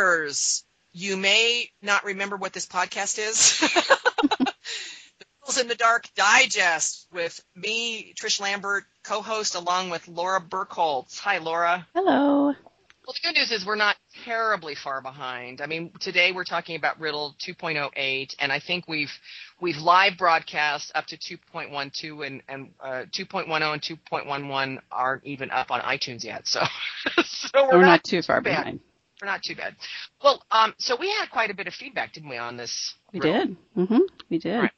listeners, you may not remember what this podcast is. the Riddles in the Dark Digest with me, Trish Lambert, co-host along with Laura Burkholtz. Hi, Laura. Hello. Well, the good news is we're not terribly far behind. I mean, today we're talking about Riddle 2.08, and I think we've we've live broadcast up to 2.12, and and uh, 2.10 and 2.11 aren't even up on iTunes yet. So, so we're, we're not, not, too far bad. behind. We're not too bad. Well, um, so we had quite a bit of feedback, didn't we, on this? We riddle? did. Mm-hmm. We did. All right.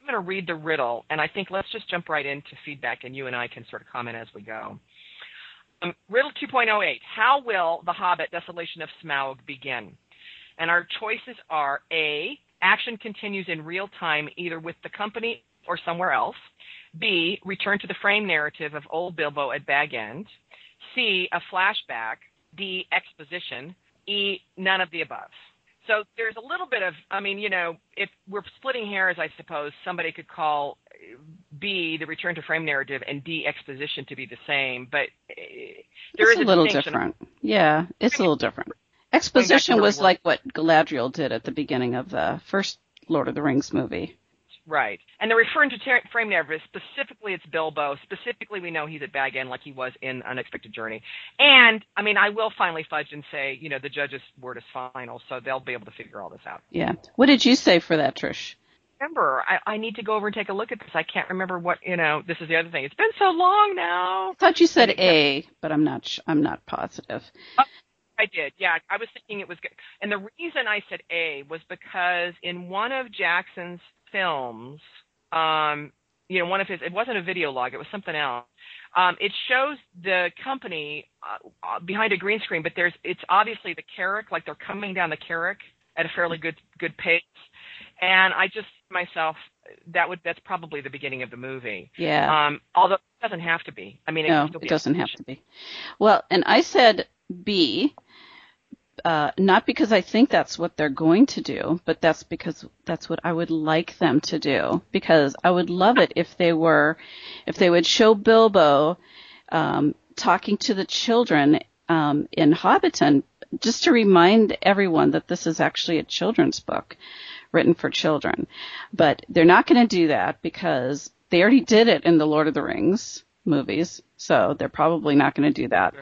I'm going to read the riddle, and I think let's just jump right into feedback, and you and I can sort of comment as we go. Um, riddle 2.08. How will The Hobbit Desolation of Smaug begin? And our choices are A. Action continues in real time either with the company or somewhere else. B. Return to the frame narrative of Old Bilbo at Bag End. C. A flashback. D. Exposition. E. None of the above. So there's a little bit of, I mean, you know, if we're splitting hairs, I suppose somebody could call B, the return to frame narrative, and D, exposition to be the same, but eh, there it's is a, little different. Yeah, it's a little different. Exposition was like what Galadriel did at the beginning of the first Lord of the Rings movie. Right. And they're referring to ter- frame narrative. Specifically, it's Bilbo. Specifically, we know he's at Bag End like he was in Unexpected Journey. And, I mean, I will finally fudge and say, you know, the judge's word is final, so they'll be able to figure all this out. Yeah. What did you say for that, Trish? remember. I, I need to go over and take a look at this. I can't remember what you know. This is the other thing. It's been so long now. I thought you said A, but I'm not. Sh- I'm not positive. Oh, I did. Yeah, I was thinking it was good. And the reason I said A was because in one of Jackson's films, um, you know, one of his. It wasn't a video log. It was something else. Um, it shows the company uh, uh behind a green screen, but there's. It's obviously the Carrock, like they're coming down the Carrock at a fairly good good pace and I just myself that would that's probably the beginning of the movie. Yeah. Um, although it doesn't have to be. I mean, it, no, it doesn't have to be. Well, and I said B, uh, not because I think that's what they're going to do, but that's because that's what I would like them to do. Because I would love it if they were, if they would show Bilbo um, talking to the children um, in Hobbiton, just to remind everyone that this is actually a children's book written for children. But they're not going to do that because they already did it in the Lord of the Rings movies, so they're probably not going to do that.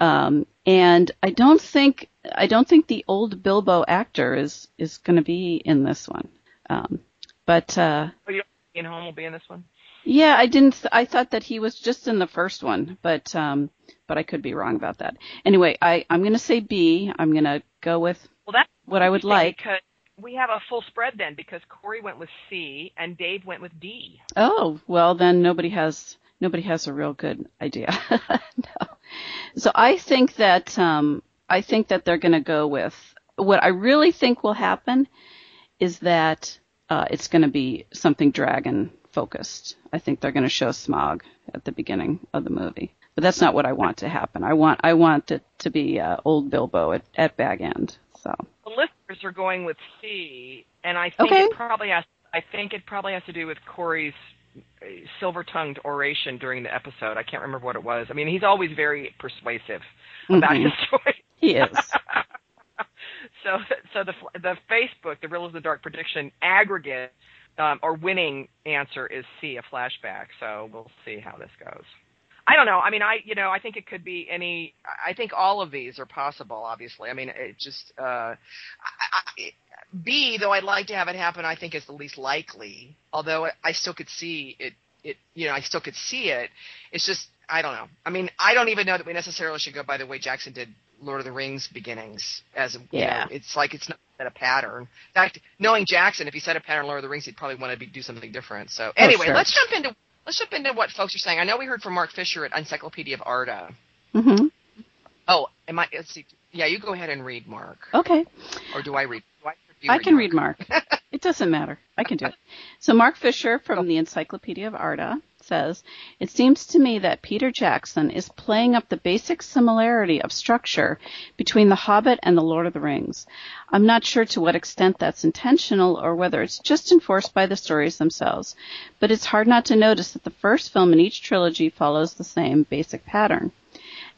Um, and I don't think I don't think the old Bilbo actor is is going to be in this one. Um, but uh, oh, you Ian Holm will be in this one. Yeah, I didn't. Th- I thought that he was just in the first one, but um, but I could be wrong about that. Anyway, I I'm going to say B. I'm going to go with well, that's what I would like. Because we have a full spread then because Corey went with C and Dave went with D. Oh, well then nobody has nobody has a real good idea. no. So I think that um I think that they're going to go with what I really think will happen is that uh, it's going to be something dragon focused. I think they're going to show Smaug at the beginning of the movie. But that's not what I want to happen. I want I want it to be uh, old Bilbo at, at Bag End. So the listeners are going with C, and I think okay. it probably has. I think it probably has to do with Corey's silver-tongued oration during the episode. I can't remember what it was. I mean, he's always very persuasive about mm-hmm. his story. He is. so, so the the Facebook, the Real of the Dark prediction aggregate um, or winning answer is C, a flashback. So we'll see how this goes. I don't know. I mean, I you know, I think it could be any. I think all of these are possible. Obviously, I mean, it just uh, I, I, B though I'd like to have it happen. I think is the least likely. Although I still could see it. It you know I still could see it. It's just I don't know. I mean, I don't even know that we necessarily should go by the way Jackson did Lord of the Rings beginnings. As yeah, know, it's like it's not a pattern. In fact, knowing Jackson, if he set a pattern Lord of the Rings, he'd probably want to be, do something different. So anyway, oh, sure. let's jump into let's jump into what folks are saying. I know we heard from Mark Fisher at Encyclopedia of Arda. Mm-hmm. Oh, am I? Let's see. Yeah, you go ahead and read, Mark. Okay. Or do I read? Do I, I read can Mark? read Mark. it doesn't matter. I can do it. So Mark Fisher from the Encyclopedia of Arda says, It seems to me that Peter Jackson is playing up the basic similarity of structure between The Hobbit and The Lord of the Rings. I'm not sure to what extent that's intentional or whether it's just enforced by the stories themselves, but it's hard not to notice that the first film in each trilogy follows the same basic pattern.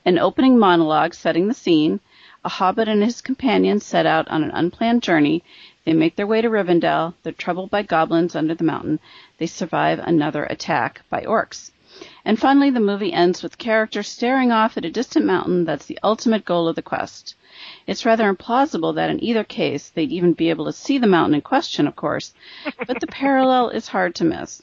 An opening monologue setting the scene, A hobbit and his companions set out on an unplanned journey. They make their way to Rivendell. They're troubled by goblins under the mountain. They survive another attack by orcs. And finally, the movie ends with characters staring off at a distant mountain that's the ultimate goal of the quest. It's rather implausible that in either case they'd even be able to see the mountain in question, of course, but the parallel is hard to miss.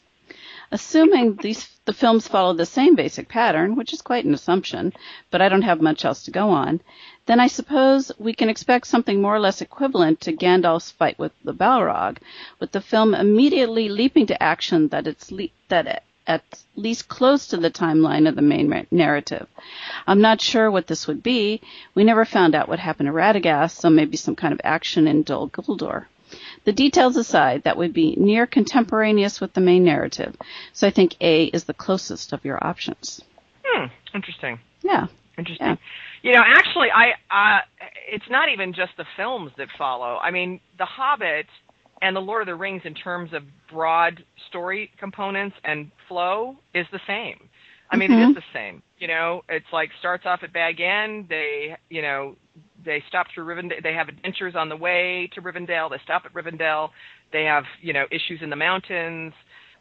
Assuming these the films follow the same basic pattern, which is quite an assumption, but I don't have much else to go on, then I suppose we can expect something more or less equivalent to Gandalf's fight with the Balrog, with the film immediately leaping to action that it's le- that at least close to the timeline of the main narrative. I'm not sure what this would be. We never found out what happened to Radagast, so maybe some kind of action in Dol Guldur. The details aside, that would be near contemporaneous with the main narrative. So I think A is the closest of your options. Hmm. Interesting. Yeah. Interesting. Yeah. You know, actually, I uh, it's not even just the films that follow. I mean, The Hobbit and The Lord of the Rings, in terms of broad story components and flow, is the same. I mean, mm-hmm. it is the same. You know, it's like starts off at Bag End. They, you know, they stop through Rivendell. They have adventures on the way to Rivendell. They stop at Rivendell. They have, you know, issues in the mountains.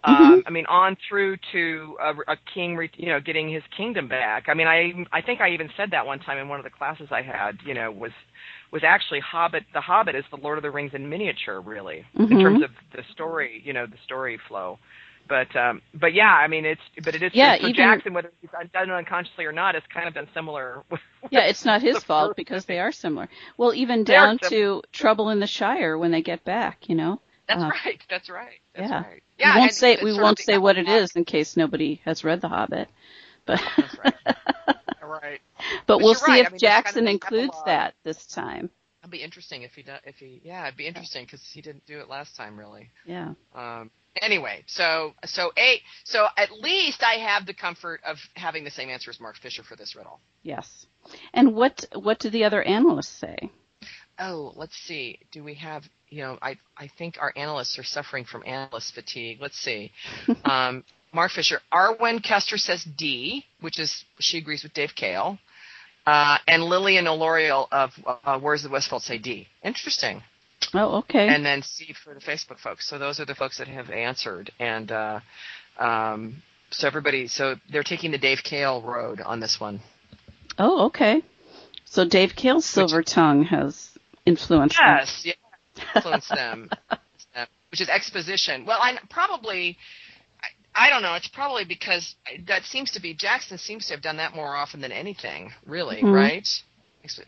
Mm-hmm. Um, I mean, on through to a, a king, re- you know, getting his kingdom back. I mean, I I think I even said that one time in one of the classes I had. You know, was was actually Hobbit. The Hobbit is the Lord of the Rings in miniature, really, mm-hmm. in terms of the story. You know, the story flow. But um, but yeah, I mean, it's but it is yeah. So even, Jackson, whether he's done it unconsciously or not, has kind of been similar. yeah, it's not his fault because they are similar. Well, even down to Trouble in the Shire when they get back, you know. That's uh, right. That's right. That's yeah. right. Yeah. We won't say we won't say what it is in case nobody has read The Hobbit. But that's right. right. But, but we'll see right. if I mean, Jackson kind of includes that this time. It'd be interesting if he does. If he, yeah, it'd be interesting because he didn't do it last time, really. Yeah. Um. Anyway, so so eight. So at least I have the comfort of having the same answer as Mark Fisher for this riddle. Yes. And what what do the other analysts say? Oh, let's see. Do we have? You know, I I think our analysts are suffering from analyst fatigue. Let's see. um, Mark Fisher, Arwen Kester says D, which is she agrees with Dave Kale. Uh, and Lillian O'Lorial of uh, Where's the Westfold say D. Interesting. Oh, okay. And then C for the Facebook folks. So those are the folks that have answered. And uh, um, so everybody, so they're taking the Dave Kale road on this one. Oh, okay. So Dave Kale's silver which, tongue has influenced yes, them. Yes, influenced them. Which is exposition. Well, I probably I don't know. It's probably because that seems to be Jackson seems to have done that more often than anything, really, mm-hmm. right?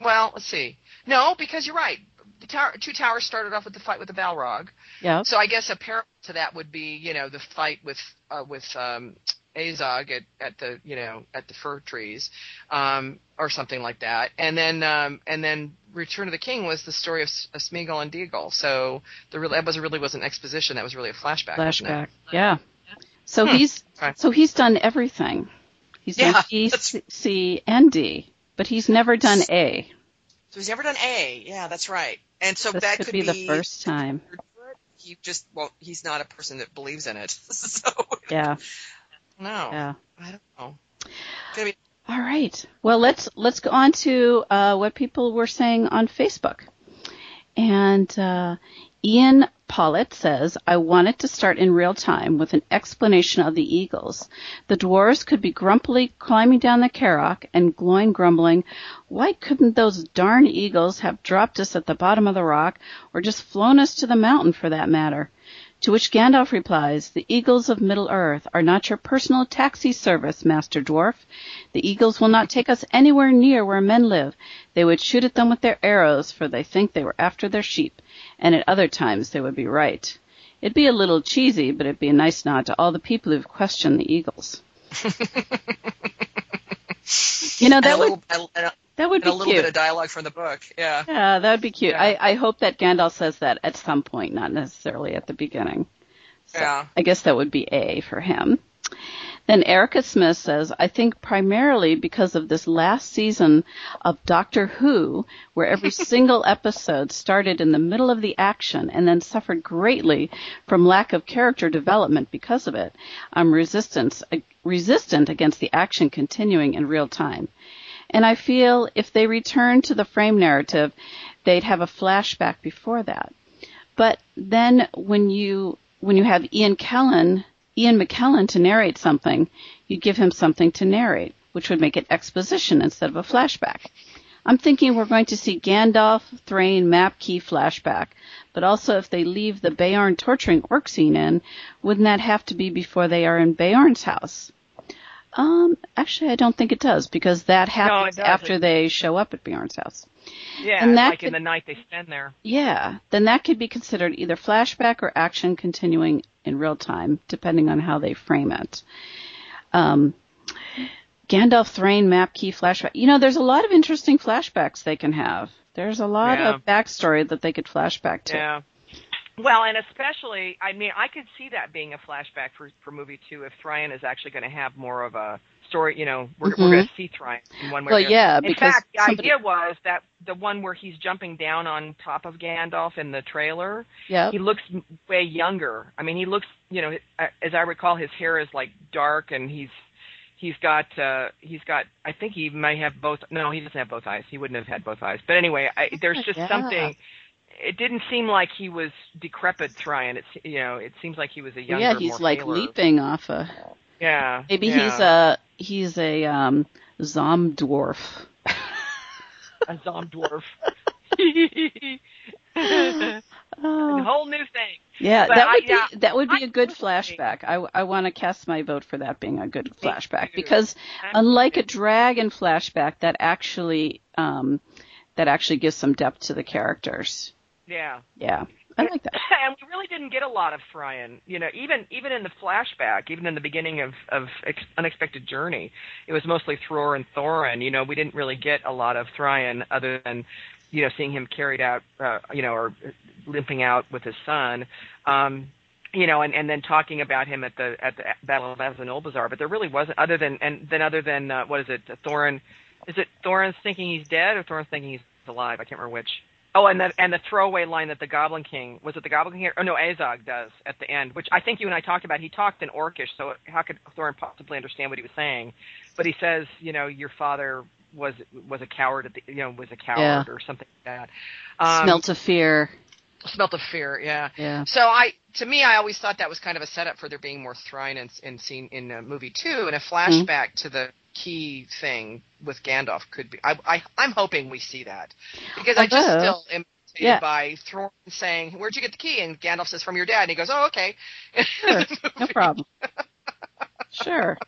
Well, let's see. No, because you're right. The tower, two towers started off with the fight with the Balrog. Yeah. So I guess a parallel to that would be, you know, the fight with uh, with um, Azog at, at the you know at the fir trees, um, or something like that. And then um, and then Return of the King was the story of, of Smeagol and Deagol. So the that was really was an exposition. That was really a flashback. Flashback. Yeah. So Hmm. he's Okay. so he's done everything. He's Yeah, done that's- C, C, and D, but he's never done A. So he's never done A. Yeah, that's right. And so This that could could be the first time. He just well, he's not a person that believes in it. so Yeah. no, Yeah. I don't know. Be All right. Well, let's let's go on to uh, what people were saying on Facebook. And uh, Ian Pollitt says, I wanted to start in real time with an explanation of the eagles. The dwarves could be grumpily climbing down the Carrock and Gloin grumbling, why couldn't those darn eagles have dropped us at the bottom of the rock or just flown us to the mountain for that matter? To which Gandalf replies, The eagles of Middle Earth are not your personal taxi service, Master Dwarf. The eagles will not take us anywhere near where men live. They would shoot at them with their arrows, for they think they were after their sheep, and at other times they would be right. It'd be a little cheesy, but it'd be a nice nod to all the people who've questioned the eagles. You know, that would, little, that would and a little cute. bit of dialogue from the book. Yeah. Yeah, that would be cute. Yeah. I, I hope that Gandalf says that at some point, not necessarily at the beginning. So Yeah. I guess that would be A for him. Then Erica Smith says, I think primarily because of this last season of Doctor Who, where every single episode started in the middle of the action and then suffered greatly from lack of character development because of it. I'm resistant, resistant against the action continuing in real time. And I feel if they return to the frame narrative, they'd have a flashback before that. But then when you when you have Ian Kellen, Ian McKellen to narrate something, you give him something to narrate, which would make it exposition instead of a flashback. I'm thinking we're going to see Gandalf, Thrain, map key flashback. But also if they leave the Beorn torturing orc scene in, wouldn't that have to be before they are in Beorn's house? Um, actually, I don't think it does because that happens no, after they show up at Beorn's house. Yeah, and that like could, in the night they spend there. Yeah, then that could be considered either flashback or action continuing in real time, depending on how they frame it. Um, Gandalf Thrain map key flashback. You know, there's a lot of interesting flashbacks they can have. There's a lot yeah. of backstory that they could flashback to. Yeah. Well, and especially, I mean, I could see that being a flashback for for movie two if Thrain is actually going to have more of a story. You know, we're mm-hmm. we're going to see Thrain in one way. Well, yeah, in because fact, the somebody... idea was that the one where he's jumping down on top of Gandalf in the trailer. Yeah. He looks way younger. I mean, he looks, you know, as I recall, his hair is like dark, and he's he's got uh he's got I think he might have both no he doesn't have both eyes he wouldn't have had both eyes but anyway I, there's just yeah. something it didn't seem like he was decrepit Thrain. It's you know, it seems like he was a younger. Yeah, he's like tailored. leaping off a. Yeah. Maybe yeah. he's a he's a um zom dwarf. a zom dwarf. a whole new thing. Yeah, but that I, would yeah, be that would be I a good flashback. I, I want to cast my vote for that being a good flashback because unlike a dragon flashback, that actually um, that actually gives some depth to the characters. Yeah. Yeah. I like that. And we really didn't get a lot of Thrain. You know, even even in the flashback, even in the beginning of of Ex- Unexpected Journey, it was mostly Thror and Thorin. You know, we didn't really get a lot of Thrain other than you know seeing him carried out, uh, you know, or limping out with his son. Um, you know, and, and then talking about him at the at the Battle of Azanulbizar, but there really wasn't other than and then other than uh, what is it, Thorin? Is it Thorin's thinking he's dead or Thorin's thinking he's alive? I can't remember which. Oh, and the and the throwaway line that the Goblin King was it the Goblin King? Oh no, Azog does at the end, which I think you and I talked about. He talked in Orcish, so how could Thorin possibly understand what he was saying? But he says, you know, your father was was a coward at the, you know, was a coward Yeah. or something like that. Um, Smelt of fear. Smelt of fear, yeah. Yeah. So I, to me, I always thought that was kind of a setup for there being more Thrain in, in scene in uh, movie two, and a flashback to the key thing with Gandalf could be. I, I I'm hoping we see that because I just still am Yeah. by Thorin saying, "Where'd you get the key?" And Gandalf says, "From your dad." And he goes, "Oh, okay." Sure. No problem. Sure.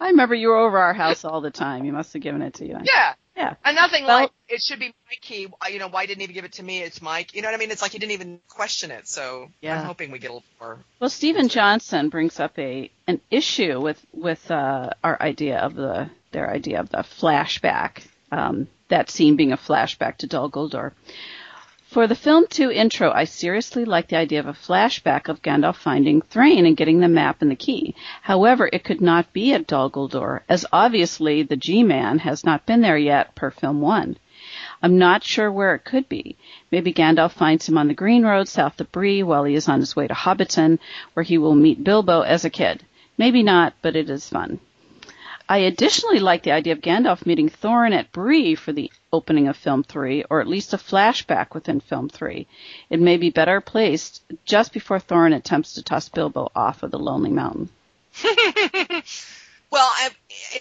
I remember you were over our house all the time. You must have given it to you. Yeah. Yeah. And nothing Well- like it should be my key. You know, why didn't he even give it to me? It's Mike. You know what I mean? It's like he didn't even question it. So Yeah. I'm hoping we get a little more. Well, Stephen Johnson brings up a an issue with with uh, our idea of the their idea of the flashback. Um, that scene being a flashback to Dol Guldur. For the film 2 intro, I seriously like the idea of a flashback of Gandalf finding Thrain and getting the map and the key. However, it could not be at Dol Guldur, as obviously the G-Man has not been there yet per film 1. I'm not sure where it could be. Maybe Gandalf finds him on the Green Road south of Bree while he is on his way to Hobbiton, where he will meet Bilbo as a kid. Maybe not, but it is fun. I additionally like the idea of Gandalf meeting Thorin at Bree for the opening of film 3, or at least a flashback within film 3. It may be better placed just before Thorin attempts to toss Bilbo off of the Lonely Mountain. Well, I,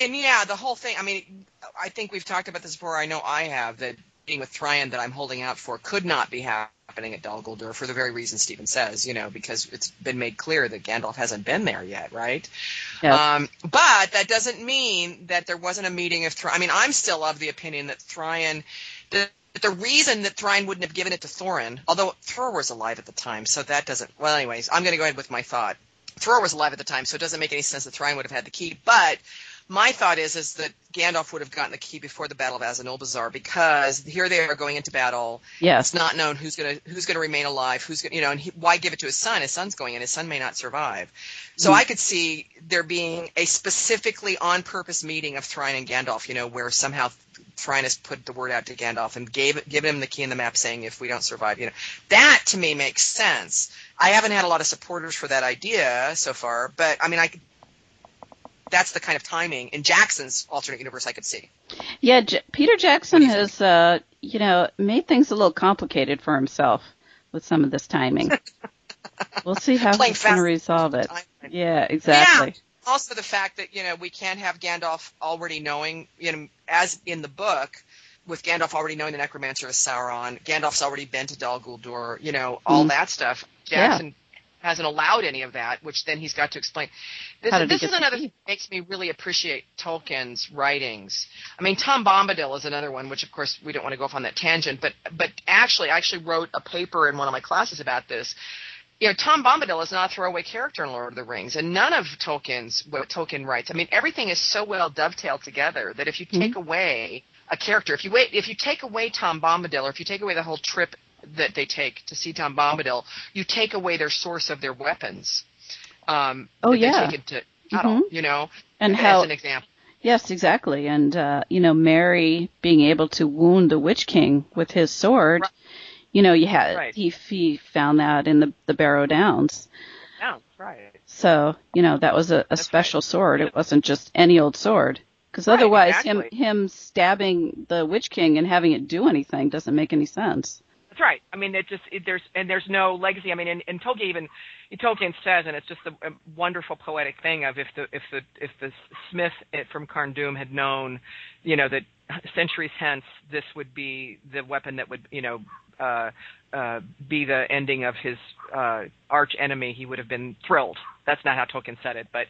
and yeah, the whole thing. I mean, I think we've talked about this before. I know I have that being with Thrain that I'm holding out for could not be happening at Dol Guldur for the very reason Stephen says. You know, because it's been made clear that Gandalf hasn't been there yet, right? Yes. Um, but that doesn't mean that there wasn't a meeting of Thrain. I mean, I'm still of the opinion that Thrain. The, the reason that Thrain wouldn't have given it to Thorin, although Thror was alive at the time, so that doesn't. Well, anyways, I'm going to go ahead with my thought. Thror was alive at the time, so it doesn't make any sense that Thrain would have had the key. But my thought is is that Gandalf would have gotten the key before the Battle of Azanulbizar because here they are going into battle. Yes. It's not known who's going to who's going to remain alive, who's going, you know, and he, why give it to his son? His son's going in. His son may not survive. So Mm. I could see there being a specifically on purpose meeting of Thrain and Gandalf, you know, where somehow Thrain has put the word out to Gandalf and gave given him the key and the map, saying if we don't survive, you know, that to me makes sense. I haven't had a lot of supporters for that idea so far, but I mean, I could- that's the kind of timing in Jackson's alternate universe I could see. Yeah, J- Peter Jackson has, uh, you know, made things a little complicated for himself with some of this timing. we'll see how Playing he's going to resolve it. time. Yeah, exactly. also the fact that you know we can't have Gandalf already knowing you know as in the book with Gandalf already knowing the necromancer is Sauron Gandalf's already been to Dol Guldur you know all Mhm. that stuff Yeah. Hasn't allowed any of that which then he's got to explain. This, this is another thing that makes me really appreciate Tolkien's writings. I mean Tom Bombadil is another one which of course we don't want to go off on that tangent but but actually I actually wrote a paper in one of my classes about this. You know, Tom Bombadil is not a throwaway character in Lord of the Rings, and none of Tolkien's what Tolkien writes. I mean, everything is so well dovetailed together that if you take away a character, if you wait, if you take away Tom Bombadil, or if you take away the whole trip that they take to see Tom Bombadil, you take away their source of their weapons. Um, Oh, yeah. they take into battle, you know, And as how an example. Yes, exactly. And uh, you know, Merry being able to wound the Witch King with his sword. Right. You know, you had Right. he he found that in the the Barrow Downs. Yeah, right. So you know that was a, a special right. sword. It wasn't just any old sword. Because otherwise, exactly. him him stabbing the Witch King and having it do anything doesn't make any sense. That's right. I mean, it just it, there's and there's no legacy. I mean, and, and Tolkien even Tolkien says, and it's just a, wonderful poetic thing of if the if the if the Smith from Carn Dûm had known, you know, that centuries hence this would be the weapon that would you know uh, uh, be the ending of his uh, arch enemy, he would have been thrilled. That's not how Tolkien said it, but.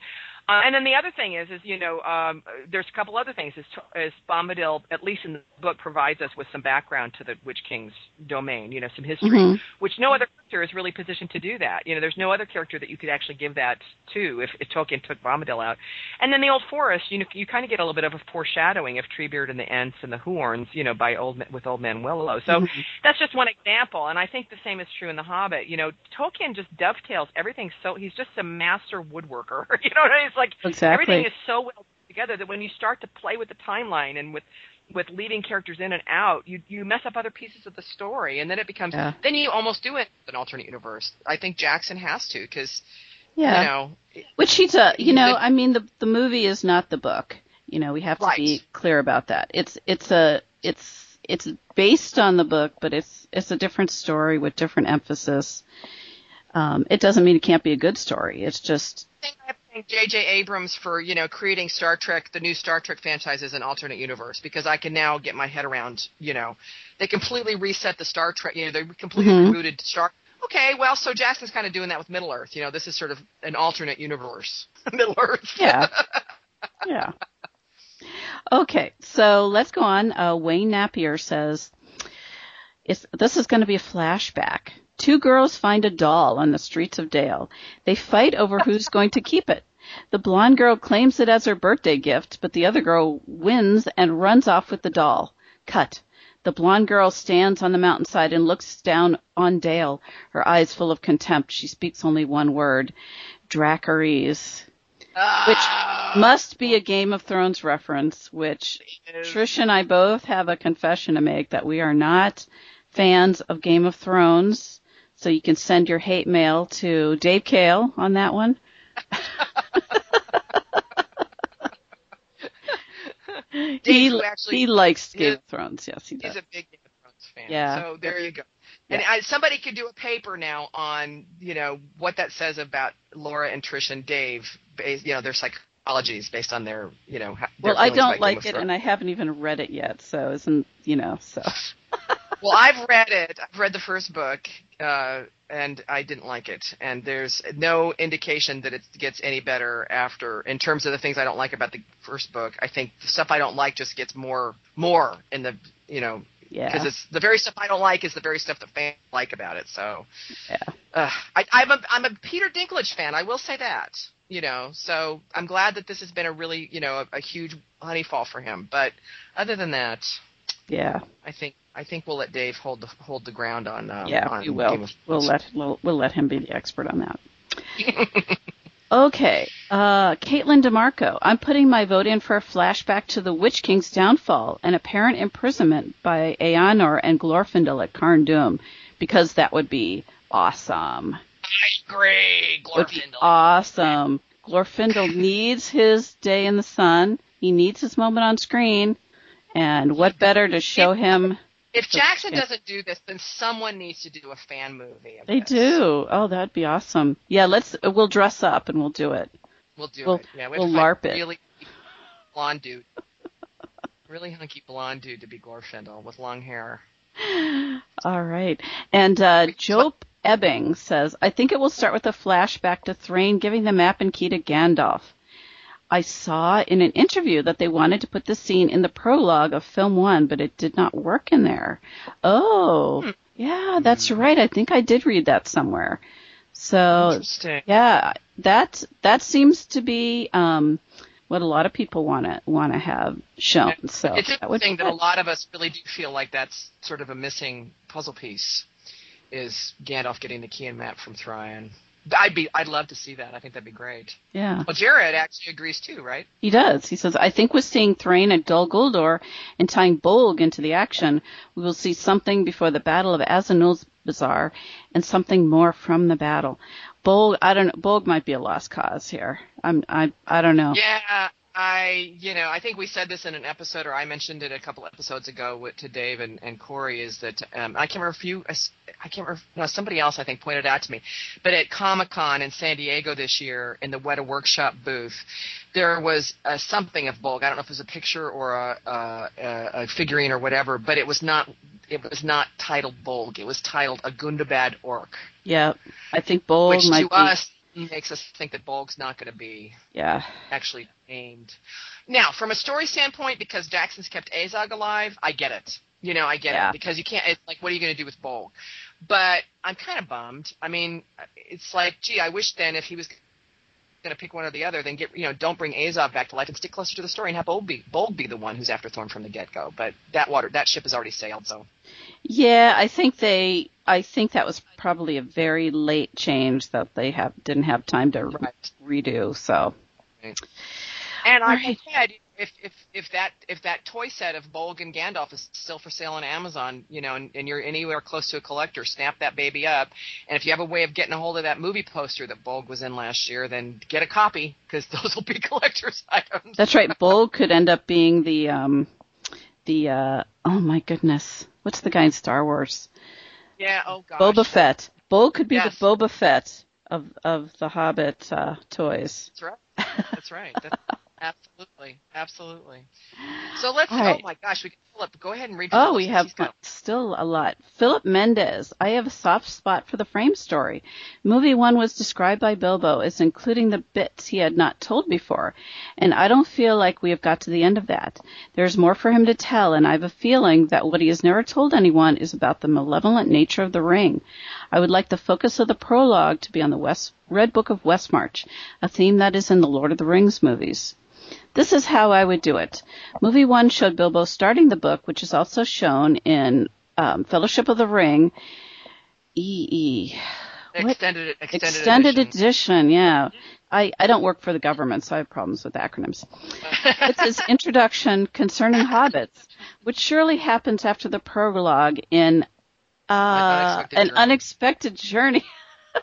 Uh, and then the other thing is, is you know, um, there's a couple other things. Is, is Bombadil, at least in the book, provides us with some background to the Witch King's domain. You know, some history, Mhm. which no other character is really positioned to do that. You know, there's no other character that you could actually give that to if, if Tolkien took Bombadil out. And then the Old Forest, you know, you kind of get a little bit of a foreshadowing of Treebeard and the Ents and the Huorns, you know, by old with Old Man Willow. So Mhm. that's just one example, and I think the same is true in The Hobbit. You know, Tolkien just dovetails everything. So he's just a master woodworker. you know what I mean? It's like Exactly. everything is so well put together that when you start to play with the timeline and with with leaving characters in and out, you you mess up other pieces of the story, and then it becomes Yeah. then you almost do it an alternate universe. I think Jackson has to because yeah. you know Which he's a, you know, I mean, the the movie is not the book. You know, we have to Right. be clear about that. It's it's a it's it's based on the book, but it's it's a different story with different emphasis. Um, it doesn't mean it can't be a good story. It's just I think I thank J.J. Abrams for you know creating Star Trek, the new Star Trek franchise as an alternate universe because I can now get my head around you know they completely reset the Star Trek, you know they completely Mhm. rebooted Star. Okay, well, so Jackson's kind of doing that with Middle Earth. You know, this is sort of an alternate universe, Middle Earth. yeah, yeah. Okay, so let's go on. Uh, Wayne Napier says, it's, "This is going to be a flashback. Two girls find a doll on the streets of Dale. They fight over who's going to keep it. The blonde girl claims it as her birthday gift, but the other girl wins and runs off with the doll. Cut. The blonde girl stands on the mountainside and looks down on Dale, her eyes full of contempt. She speaks only one word, Dracarys, Ah, which must be a Game of Thrones reference, which Trish and I both have a confession to make that we are not fans of Game of Thrones. So you can send your hate mail to Dave Kale on that one. Dave, he, actually he likes Game of Thrones. Yes, he does. He's a big Game of Thrones fan. Yeah. So there you go. And I, somebody could do a paper now on, you know, what that says about Laura and Trish and Dave, based, you know, their psychologies based on their, you know, their Well, I don't like it, and I haven't even read it yet. So isn't you know? So well, I've read it. I've read the first book, uh, and I didn't like it. And there's no indication that it gets any better after. In terms of the things I don't like about the first book, I think the stuff I don't like just gets more, more in the, you know, yeah, because it's the very stuff I don't like is the very stuff that fans like about it. So, yeah. uh, I, I'm a I'm a Peter Dinklage fan. I will say that. You know, so I'm glad that this has been a really you know a, a huge honeyfall for him. But other than that, Yeah, I think I think we'll let Dave hold the hold the ground on. Um, yeah, on we will. We'll let we'll, we'll let him be the expert on that. Okay, uh, Caitlin DeMarco. I'm putting my vote in for a flashback to the Witch King's downfall and apparent imprisonment by Eärnur and Glorfindel at Carn Dûm, because that would be awesome. I agree, Would be awesome. Glorfindel needs his day in the sun. He needs his moment on screen, And what better to show him? If Jackson doesn't do this, then someone needs to do a fan movie. They this. do. Oh, that'd be awesome. Yeah, let's. We'll dress up and we'll do it. We'll do We'll- it. Yeah, we we'll have to find LARP it. Really blonde dude. really hunky blonde dude to be Glorfindel with long hair. All right. And uh, Joe Ebbing says, I think it will start with a flashback to Thrain giving the map and key to Gandalf. I saw in an interview that they wanted to put this scene in the prologue of film one, but it did not work in there. Oh, yeah, that's right. I think I did read that somewhere. So, yeah, that that seems to be um, what a lot of people want to want to have shown. So it's that would interesting that a lot of us really do feel like that's sort of a missing puzzle piece. Is Gandalf getting the key and map from Thrain? I'd be, I'd love to see that. I think that'd be great. yeah. Well, Jared actually agrees too, right? He does. He says, I think with seeing Thrain at Dol Guldur and tying Bolg into the action, we will see something before the Battle of Azanul's Bazaar and something more from the battle. Bolg, I don't know, Bolg might be a lost cause here. I'm, I, I don't know. Yeah, I, you know, I think we said this in an episode, or I mentioned it a couple episodes ago with, to Dave and, and Corey. Is that um, I can't remember if you, I can't remember, no, somebody else I think pointed out to me, but at Comic Con in San Diego this year in the Weta Workshop booth, there was uh, something of Bolg. I don't know if it was a picture or a, a, a figurine or whatever, but it was not. It was not titled Bolg. It was titled a Gundabad Orc, Yeah, I think Bolg which might to be. us makes us think that Bolg's not going to be yeah, actually named. Now, from a story standpoint, because Jackson's kept Azog alive, I get it. You know, I get Yeah. it because you can't. It's like, what are you going to do with Bolg? But I'm kind of bummed. I mean, it's like, gee, I wish then if he was going to pick one or the other, then get you know, don't bring Azog back to life and stick closer to the story and have Bolg be Bolg be the one who's after Thorin from the get go. But that water, that ship has already sailed, so yeah. I think they. I think that was probably a very late change that they have didn't have time to re- Right. redo. So And I Right. said, if if if that if that toy set of Bolg and Gandalf is still for sale on Amazon, you know, and, and you're anywhere close to a collector, snap that baby up. And if you have a way of getting a hold of that movie poster that Bolg was in last year, then get a copy because those will be collector's items. That's right. Bolg could end up being the um the uh oh my goodness. What's the guy in Star Wars? yeah. Oh gosh. Boba Fett. Bolg could be Yes. the Boba Fett of of the Hobbit uh toys. That's right. That's right. That's, absolutely. Absolutely. So let's. Right. Oh my gosh, we can pull up. Go ahead and read. Oh, we have got- still a lot. Philip Mendez. I have a soft spot for the frame story. Movie one was described by Bilbo as including the bits he had not told before, and I don't feel like we have got to the end of that. There's more for him to tell, and I have a feeling that what he has never told anyone is about the malevolent nature of the ring. I would like the focus of the prologue to be on the West Red Book of Westmarch, a theme that is in the Lord of the Rings movies. This is how I would do it. Movie one showed Bilbo starting the book, which is also shown in um, Fellowship of the Ring. EE. Extended extended, Extended edition. edition, yeah. I, I don't work for the government, so I have problems with acronyms. It's his introduction concerning hobbits, which surely happens after the prologue in uh, Unexpected an Journey. unexpected journey.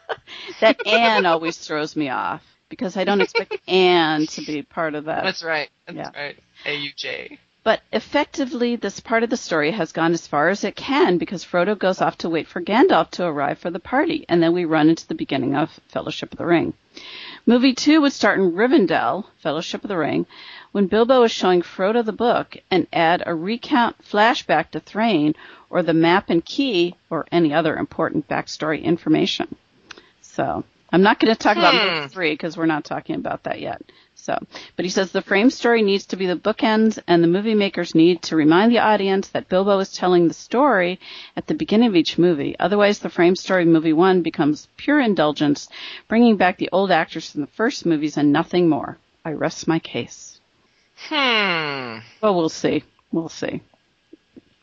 that Anne always throws me off because I don't expect Anne to be part of that. That's right. That's Yeah. right. A U J. But effectively, this part of the story has gone as far as it can because Frodo goes off to wait for Gandalf to arrive for the party, and then we run into the beginning of Fellowship of the Ring. Movie two would start in Rivendell, Fellowship of the Ring, when Bilbo is showing Frodo the book and add a recount flashback to Thrain or the map and key or any other important backstory information. So I'm not going to talk about Hmm. movie three because we're not talking about that yet. So, but he says the frame story needs to be the bookends, and the movie makers need to remind the audience that Bilbo is telling the story at the beginning of each movie. Otherwise, the frame story movie one becomes pure indulgence, bringing back the old actors from the first movies and nothing more. I rest my case. Hmm. Well, we'll see. We'll see.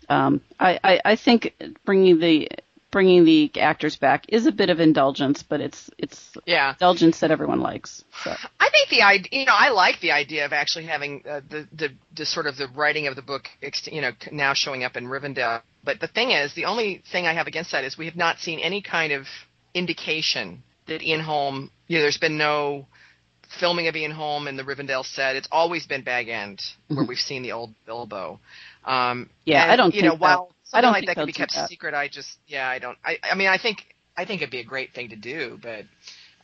Um, I, I, I think bringing the bringing the actors back is a bit of indulgence, but it's it's Yeah. indulgence that everyone likes. So. I think the idea, you know, I like the idea of actually having uh, the, the the sort of the writing of the book, you know, now showing up in Rivendell. But the thing is, the only thing I have against that is we have not seen any kind of indication that Ian Holm, you know, there's been no filming of Ian Holm in the Rivendell set. It's always been Bag End where Mhm. we've seen the old Bilbo. Um, Yeah, and, I don't you think know that- while something I don't like that can be kept that. secret. I just yeah, I don't. I I mean, I think I think it'd be a great thing to do, but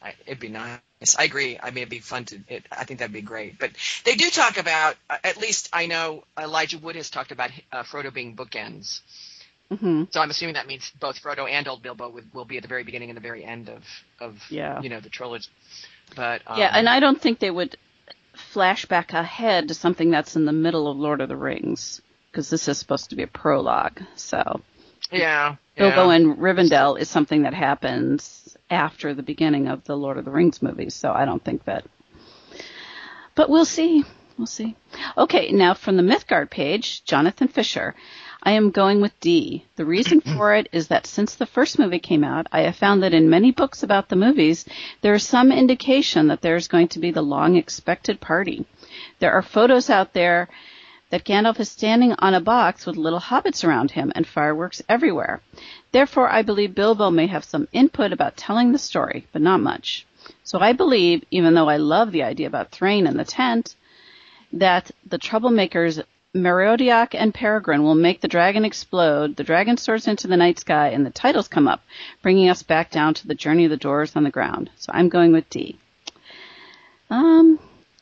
I, it'd be nice. I agree. I mean, it'd be fun to. It, I think that'd be great. But they do talk about. uh, At least I know Elijah Wood has talked about uh, Frodo being bookends. hmm So I'm assuming that means both Frodo and Old Bilbo would, will be at the very beginning and the very end of of Yeah. you know the trilogy. But um, Yeah, and I don't think they would flash back ahead to something that's in the middle of Lord of the Rings because this is supposed to be a prologue. So yeah, Bilbo yeah. and Rivendell is something that happens after the beginning of the Lord of the Rings movies. So I don't think that. But we'll see. We'll see. Okay, now from the Mythgard page, Jonathan Fisher. I am going with D. The reason for it is that since the first movie came out, I have found that in many books about the movies, there is some indication that there is going to be the long expected party. There are photos out there that Gandalf is standing on a box with little hobbits around him and fireworks everywhere. Therefore, I believe Bilbo may have some input about telling the story, but not much. So I believe, even though I love the idea about Thrain in the tent, that the troublemakers Meriadoc and Peregrine will make the dragon explode, the dragon soars into the night sky, and the titles come up, bringing us back down to the journey of the doors on the ground. So I'm going with D. Um,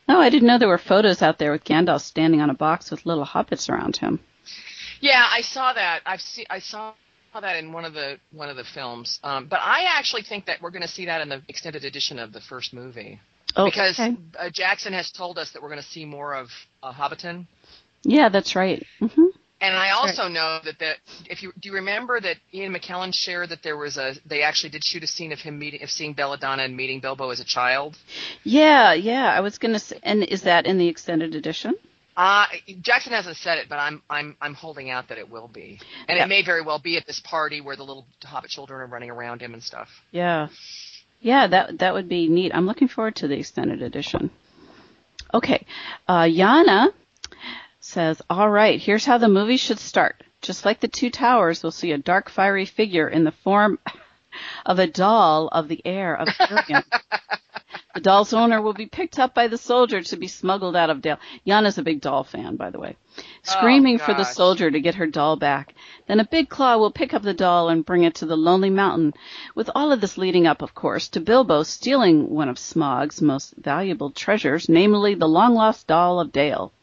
oh, I didn't know there were photos out there with Gandalf standing on a box with little hobbits around him. Yeah, I saw that. I've seen. I saw that in one of the one of the films. Um, but I actually think that we're going to see that in the extended edition of the first movie Oh, because okay. uh, Jackson has told us that we're going to see more of uh, Hobbiton. yeah, that's right. hmm And I also know that that if you do you remember that Ian McKellen shared that there was a they actually did shoot a scene of him meeting of seeing Belladonna and meeting Bilbo as a child. Yeah, yeah. I was gonna say, and is that in the extended edition? Uh Jackson hasn't said it, but I'm I'm I'm holding out that it will be, and Yeah. it may very well be at this party where the little Hobbit children are running around him and stuff. Yeah. Yeah, that that would be neat. I'm looking forward to the extended edition. Okay. Uh, Yana says, All right, here's how the movie should start. Just like the two towers, we'll see a dark, fiery figure in the form of a doll of the heir of Girion. the doll's owner will be picked up by the soldier to be smuggled out of Dale. Yana's a big doll fan, by the way. Oh, Screaming for the soldier to get her doll back. Then a big claw will pick up the doll and bring it to the lonely mountain. With all of this leading up, of course, to Bilbo stealing one of Smaug's most valuable treasures, namely the long lost doll of Dale.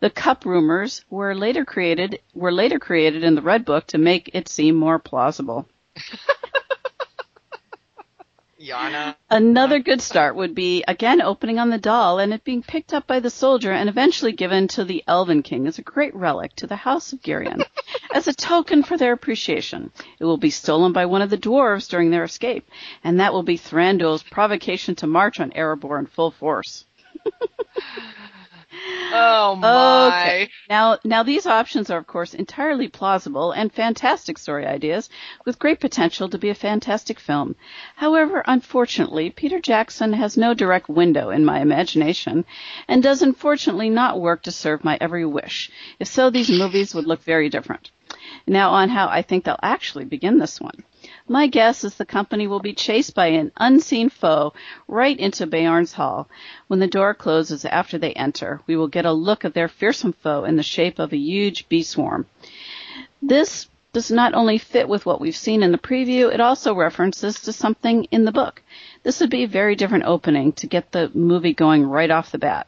The cup rumors were later created were later created in the Red Book to make it seem more plausible. Yana. Another good start would be again opening on the doll and it being picked up by the soldier and eventually given to the Elven King as a great relic to the House of Girion as a token for their appreciation. It will be stolen by one of the dwarves during their escape, and that will be Thranduil's provocation to march on Erebor in full force. Oh my. Okay. Now, now these options are of course entirely plausible and fantastic story ideas with great potential to be a fantastic film. However, unfortunately, Peter Jackson has no direct window in my imagination and does unfortunately not work to serve my every wish. If so, these movies would look very different. Now on how I think they'll actually begin this one. My guess is the company will be chased by an unseen foe right into Beorn's Hall. When the door closes after they enter, we will get a look at their fearsome foe in the shape of a huge bee swarm. This does not only fit with what we've seen in the preview, it also references to something in the book. This would be a very different opening to get the movie going right off the bat.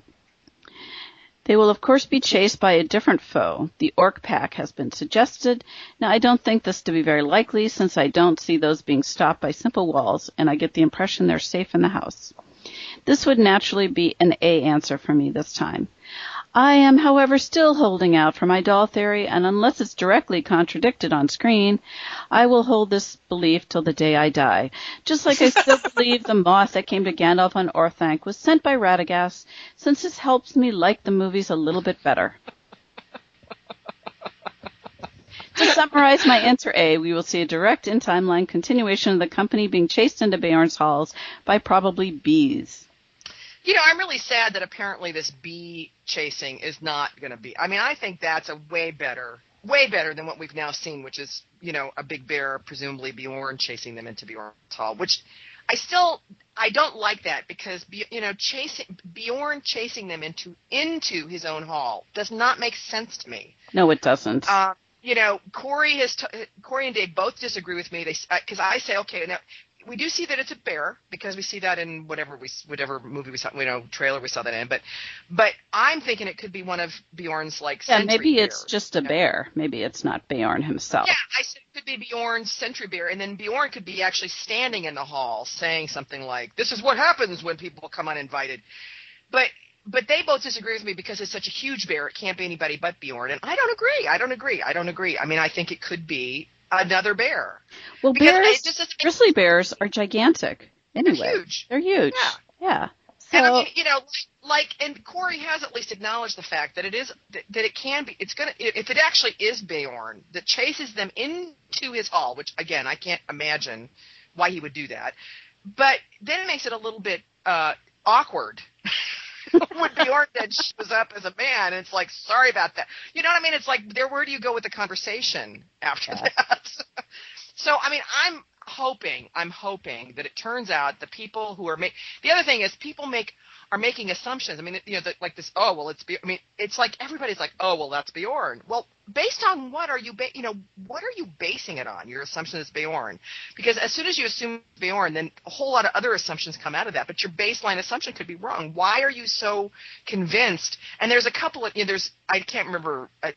They will of course be chased by a different foe. The orc pack has been suggested. Now I don't think this to be very likely since I don't see those being stopped by simple walls and I get the impression they're safe in the house. This would naturally be an A answer for me this time. I am, however, still holding out for my doll theory, and unless it's directly contradicted on screen, I will hold this belief till the day I die. Just like I still believe the moth that came to Gandalf on Orthanc was sent by Radagast, since this helps me like the movies a little bit better. To summarize my answer A, we will see a direct in timeline continuation of the company being chased into Beorn's halls by probably bees. You know, I'm really sad that apparently this bee chasing is not going to be. I mean, I think that's a way better, way better than what we've now seen, which is, you know, a big bear, presumably Bjorn chasing them into Bjorn's hall. Which I still, I don't like that because you know chasing Bjorn chasing them into into his own hall does not make sense to me. No, it doesn't. Uh, you know, Corey has t- Corey and Dave both disagree with me. They because I say okay now we do see that it's a bear because we see that in whatever we whatever movie we saw, you know, trailer we saw that in. But but I'm thinking it could be one of Beorn's like yeah, maybe bears, it's just a bear. Maybe it's not Beorn himself. Yeah, I said it could be Beorn's sentry bear, and then Beorn could be actually standing in the hall saying something like, "This is what happens when people come uninvited." But but they both disagree with me because it's such a huge bear. It can't be anybody but Beorn, and I don't agree. I don't agree. I don't agree. I mean, I think it could be another bear. Well, Because bears, just- grizzly bears are gigantic. Anyway, They're huge. They're huge. Yeah. Yeah. And I So mean, you know, like, and Corey has at least acknowledged the fact that it is that, it can be. It's gonna if it actually is Beorn that chases them into his hall, which again I can't imagine why he would do that. But then it makes it a little bit uh, awkward. when Beorn then shows up as a man, and it's like, sorry about that. You know what I mean? It's like, there. Where do you go with the conversation after Yeah. that? so, I mean, I'm hoping, I'm hoping that it turns out the people who are make. The other thing is, people make are making assumptions. I mean, you know, the, like this. Oh, well, it's. Bj- I mean, it's like everybody's like, oh, well, that's Beorn. Well, based on what are you, ba- you know, what are you basing it on? Your assumption is Beorn, because as soon as you assume Beorn, then a whole lot of other assumptions come out of that. But your baseline assumption could be wrong. Why are you so convinced? And there's a couple of, you know, there's I can't remember off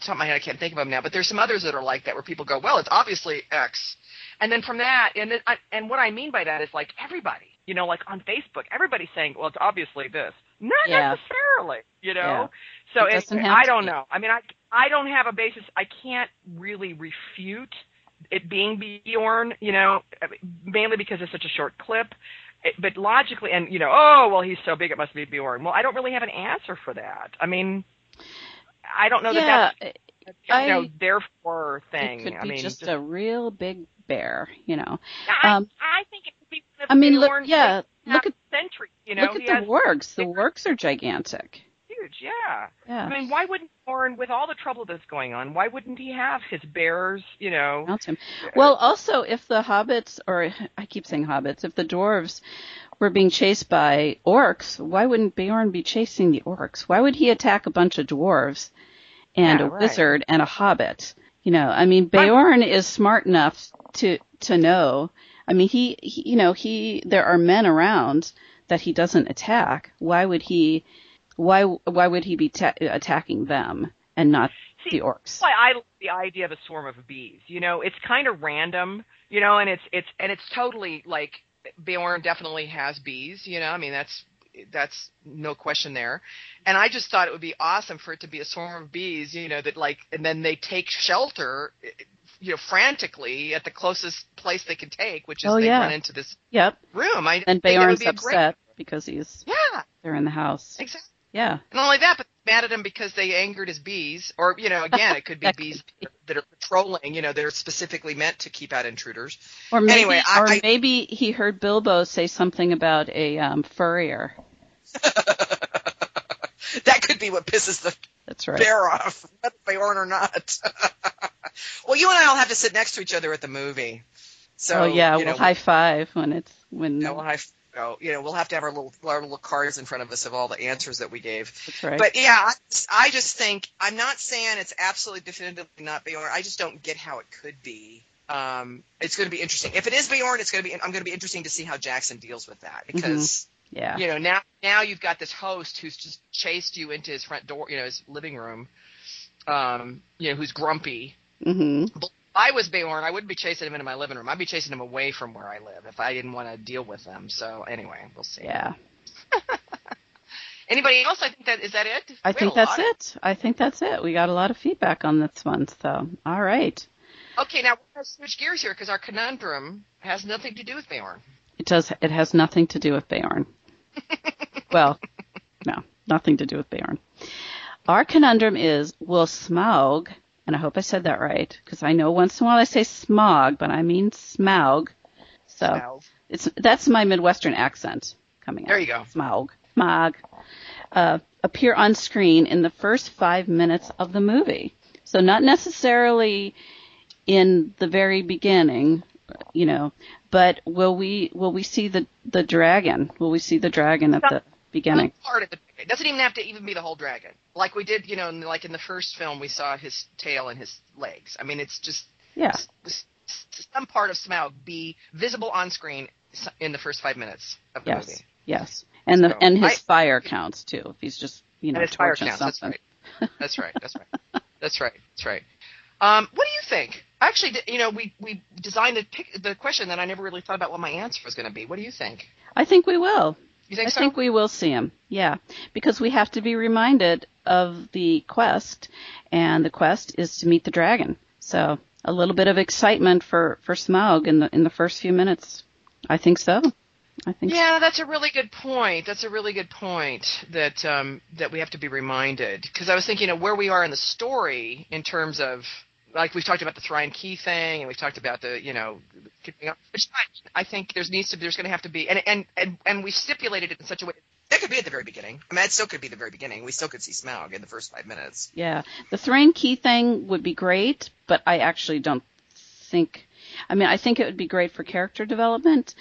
the top of my head, I can't think of them now. But there's some others that are like that, where people go, well, it's obviously X. And then from that, and then and what I mean by that is like everybody, you know, like on Facebook, everybody's saying, well, it's obviously this. Not Yeah. necessarily, you know. Yeah. So It it, I don't know. I mean, I I don't have a basis. I can't really refute it being Beorn, you know, mainly because it's such a short clip. It- But logically, and you know, oh well, he's so big, it must be Beorn. Well, I don't really have an answer for that. I mean, I don't know yeah, that that's a, you know therefore thing. it could I be mean, just a real big bear. You know. I, um, I think it could be one of I mean, look. Yeah. Look at century. You know, look at he the wargs. The wargs are gigantic. huge. Yeah. Yeah. I mean, why wouldn't Beorn, with all the trouble that's going on, why wouldn't he have his bears? You know, Mount him. Well, also, if the hobbits, or I keep saying hobbits, if the dwarves were being chased by orcs, why wouldn't Beorn be chasing the orcs? Why would he attack a bunch of dwarves and Yeah, a right. wizard and a hobbit? You know, I mean, Beorn is smart enough to to know. I mean, he, he, you know, he there are men around that he doesn't attack. Why would he? Why why would he be ta- attacking them and not See, the orcs? That's why I like the idea of a swarm of bees. You know, it's kind of random. You know, and it's it's and it's totally like Beorn definitely has bees. You know, I mean that's that's no question there. And I just thought it would be awesome for it to be a swarm of bees. You know, that like and then they take shelter. You know, frantically at the closest place they can take, which is Oh, they yeah. run into this Yep. room. I And think that would be a great- upset because he's Yeah, they're in the house. exactly. Yeah. And not only that, but mad at him because they angered his bees, or you know, again, it could be That could bees that are patrolling. You know, they're specifically meant to keep out intruders. Or maybe, Anyway, I- or I- maybe he heard Bilbo say something about a um, furrier. that could be what pisses the That's right. bear off, whether they are or not. well, you and I will have to sit next to each other at the movie. So oh yeah, you know, we'll high five when it's when. know, we'll have, oh, you know, we'll have to have our little our little cards in front of us of all the answers that we gave. that's right. But yeah, I, I just think I'm not saying it's absolutely definitively not Beorn. I just don't get how it could be. Um, it's going to be interesting. If it is Beorn, it's going to be. I'm going to be interesting to see how Jackson deals with that because yeah. you know now now you've got this host who's just chased you into his front door, you know, his living room. Um, you know, who's grumpy. Mm-hmm. If I was Beorn, I wouldn't be chasing him into my living room. I'd be chasing him away from where I live if I didn't want to deal with them. So anyway, we'll see. Yeah. Anybody else? I think that is that it. I We think that's it. I think that's it. We got a lot of feedback on this one. So, all right. Okay, now we're going to switch gears here because our conundrum has nothing to do with Beorn. It does. It has nothing to do with Beorn. well, no, nothing to do with Beorn. Our conundrum is: Will Smaug, and I hope I said that right, because I know once in a while I say Smog, but I mean Smaug. So Now, it's that's my Midwestern accent coming out. There you go. Smaug. Smog. Uh, appear on screen in the first five minutes of the movie. So not necessarily in the very beginning, you know, But will we will we see the the dragon? Will we see the dragon at the beginning? Part of the it doesn't even have to even be the whole dragon. Like we did, you know, in, like in the first film, we saw his tail and his legs. I mean, it's just Yeah. some part of Smaug be visible on screen in the first five minutes of the Yes. movie. Yes. And the and his I- fire counts too. If he's just you know his fire torching counts. That's something. right. That's right. That's right. That's right. That's right. Um, what do you think? Actually, you know, we we designed the pic- the question that I never really thought about what my answer was going to be. What do you think? I think we will. You think I so? think we will see him. Yeah, because we have to be reminded of the quest, and the quest is to meet the dragon. So a little bit of excitement for for Smaug in the in the first few minutes. I think so. I think. so. Yeah, that's a really good point. That's a really good point that um, that we have to be reminded because I was thinking of where we are in the story in terms of like we've talked about the Thrain Key thing and we've talked about the you know. Which I think there's needs to there's going to have to be and and and and we stipulated it in such a way that could be at the very beginning. I mean, it still could be the very beginning. We still could see Smaug in the first five minutes. Yeah, the Thrain Key thing would be great, but I actually don't think. I mean, I think it would be great for character development,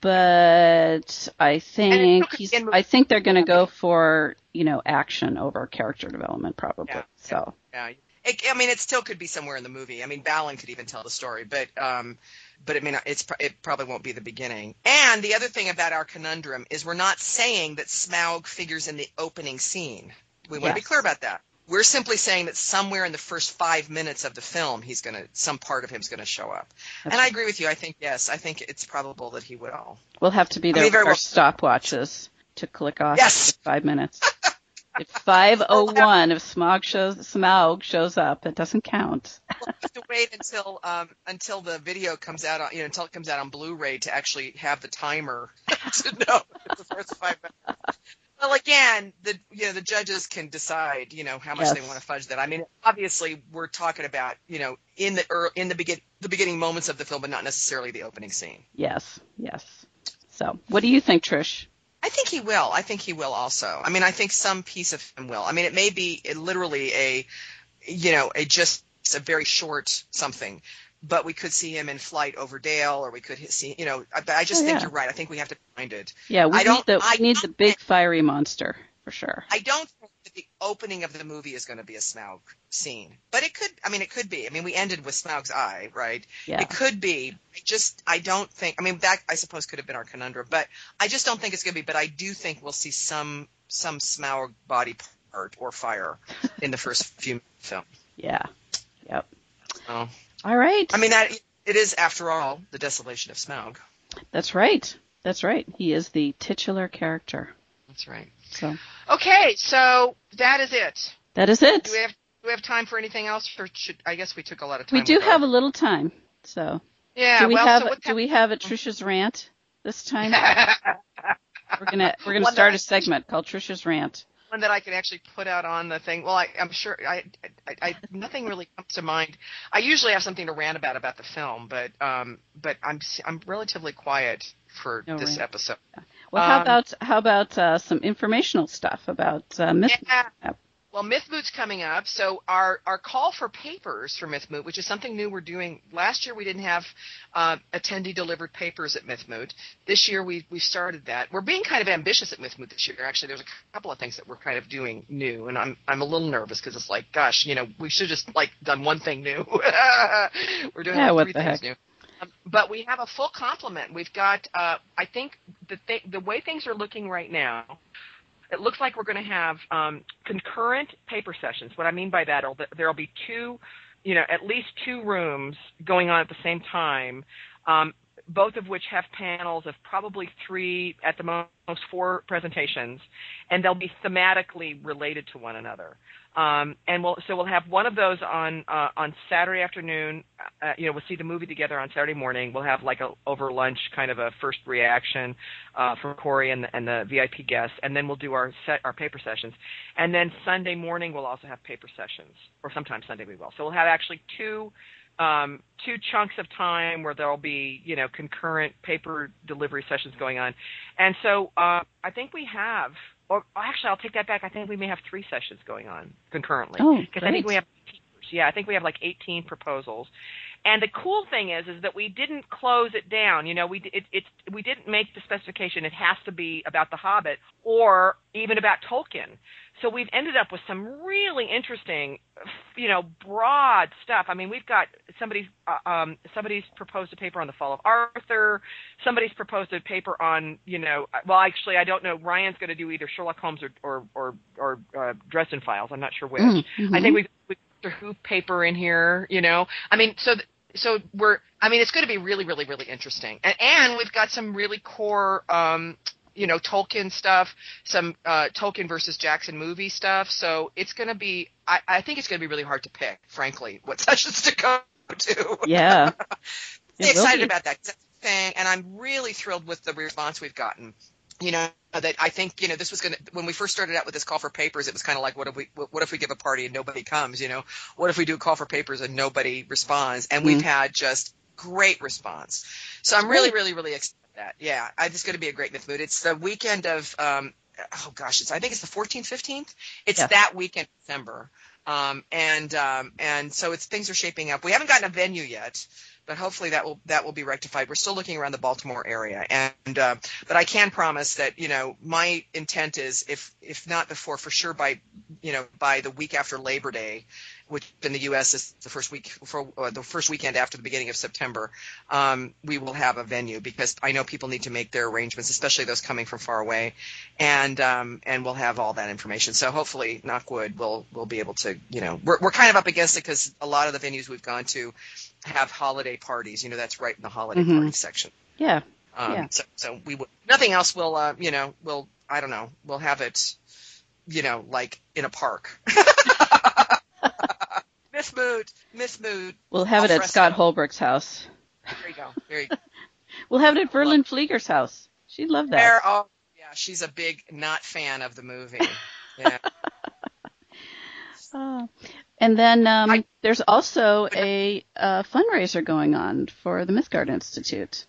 but I think he's. I think they're going to go for you know action over character development probably. Yeah, So Yeah, it, I mean, it still could be somewhere in the movie. I mean, Balin could even tell the story, but um, but it may not. It's it probably won't be the beginning. And the other thing about our conundrum is we're not saying that Smaug figures in the opening scene. We want to be clear about that. We're simply saying that somewhere in the first five minutes of the film, he's gonna some part of him's gonna show up. That's and I agree with you. I think yes, I think it's probable that he will. we'll have to be I there mean, with our well- stopwatches to click off Yes. five minutes. At five oh one, if Smog shows Smaug shows up, it doesn't count. We'll have to wait until um, until the video comes out on you know until it comes out on Blu-ray to actually have the timer to know the first five minutes. Well, again, the you know the judges can decide you know how much they want to fudge that. I mean, obviously we're talking about you know in the ear in the begin the beginning moments of the film, but not necessarily the opening scene. Yes, yes. So, what do you think, Trish? I think he will. I think he will also. I mean, I think some piece of him will. I mean, it may be literally a, you know, a just a very short something, but we could see him in flight over Dale, or we could see, you know. I- But I just Oh, think yeah. you're right. I think we have to find it. Yeah, we I need don't- the I we need the big fiery monster for sure. I don't think the opening of the movie is going to be a Smaug scene, but it could. I mean, it could be. I mean, we ended with Smaug's eye, right? Yeah. It could be. I just, I don't think. I mean, that I suppose could have been our conundrum, but I just don't think it's going to be. But I do think we'll see some some Smaug body part or fire in the first few minutes of the film. Yeah. Yep. So, All right. I mean, that it is, after all, the desolation of Smaug. That's right. That's right. He is the titular character. That's right. So Okay, so that is it. that is it. Do we have do we have time for anything else? Or should I guess we took a lot of time. We do have a little time. So Yeah. do we well, have so do we have a Trisha's rant this time? We're gonna we're gonna One start a segment called Trisha's rant. one that I can actually put out on the thing. Well, I, I'm sure I, I, I, nothing really comes to mind. I usually have something to rant about about the film, but um, but I'm I'm relatively quiet for No this rant. episode. Well, how Um, about how about uh, some informational stuff about uh, Myth? Yeah. Well, MythMoot's coming up, so our our call for papers for MythMoot, which is something new we're doing. Last year we didn't have uh, attendee delivered papers at MythMoot. This year we we started that. We're being kind of ambitious at MythMoot this year. Actually, there's a couple of things that we're kind of doing new, and I'm I'm a little nervous because it's like, gosh, you know, we should just like done one thing new. we're doing Yeah, like what three the things heck. new. Um, but we have a full complement. We've got, uh, I think, the th- the way things are looking right now, it looks like we're going to have um, concurrent paper sessions. What I mean by that, there will be two, you know, at least two rooms going on at the same time, um, both of which have panels of probably three, at the most four presentations, and they'll be thematically related to one another. Um, and we'll so we'll have one of those on uh, on Saturday afternoon. Uh, you know, we'll see the movie together on Saturday morning. We'll have like a over lunch kind of a first reaction uh, from Corey and the, and the VIP guests, and then we'll do our set our paper sessions. And then Sunday morning we'll also have paper sessions, or sometimes Sunday we will. So we'll have actually two um, two chunks of time where there'll be you know concurrent paper delivery sessions going on. And so uh, I think we have or actually, I'll take that back. I think we may have three sessions going on concurrently Oh, because I think we have. Yeah, I think we have like 18 proposals. And the cool thing is, is that we didn't close it down. You know, we it, it we didn't make the specification it has to be about the Hobbit or even about Tolkien. So we've ended up with some really interesting, you know, broad stuff. I mean, we've got somebody's uh, um, somebody's proposed a paper on the fall of Arthur. Somebody's proposed a paper on, you know, well, actually, I don't know. Ryan's going to do either Sherlock Holmes or or or, or uh, Dresden Files. I'm not sure which. Mm-hmm. I think we've, we've Doctor Who paper in here. You know, I mean, so so we're. I mean, it's going to be really, really, really interesting, and, and we've got some really core. Um, you know Tolkien stuff, some uh, Tolkien versus Jackson movie stuff. So it's going to be. I, I think it's going to be really hard to pick, frankly, what sessions to go to. Yeah, excited about that thing, and I'm really thrilled with the response we've gotten you know that I think you know this was going to when we first started out with this call for papers it was kind of like what if we what if we give a party and nobody comes you know what if we do a call for papers and nobody responds and mm-hmm. we've had just great response. So I'm really really really excited that yeah I just going to be a great MythMoot. It's the weekend of um oh gosh it's I think it's the 14th 15th it's yeah. that weekend December. Um and um and so it's things are shaping up. We haven't gotten a venue yet but hopefully that will that will be rectified. We're still looking around the Baltimore area, and uh, but I can promise that you know my intent is if if not before, for sure by you know by the week after Labor Day, which in the U.S. is the first week for uh, the first weekend after the beginning of September, um, we will have a venue because I know people need to make their arrangements, especially those coming from far away, and um, and we'll have all that information. So hopefully, knockwood, we'll we'll be able to you know we're we're kind of up against it because a lot of the venues we've gone to have holiday parties. You know, that's right in the holiday mm-hmm. party section. Yeah. Um, yeah. So, so we would, nothing else will, uh, you know, we'll, I don't know, we'll have it, you know, like in a park. Miss Mood, Miss Mood. We'll have it at Scott Holbrook's house. There you go. There you go. we'll have it at Verlyn Flieger's house. She'd love that. There, oh, yeah, she's a big not fan of the movie. Yeah. Uh, and then um, I, there's also a, a, fundraiser going on for the Mythgard Institute.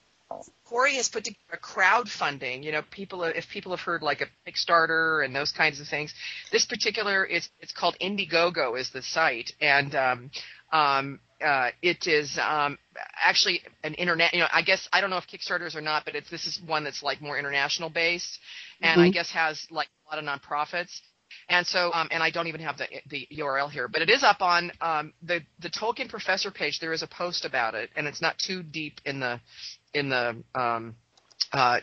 Corey has put together a crowdfunding. You know, people if people have heard like a Kickstarter and those kinds of things. This particular is it's called Indiegogo is the site, and um, um, uh, it is um, actually an internet. You know, I guess I don't know if Kickstarters or not, but it's this is one that's like more international based, and mm-hmm. I guess has like a lot of nonprofits. And so, um, and I don't even have the the URL here, but it is up on um, the the Tolkien Professor page. There is a post about it, and it's not too deep in the in the um, uh,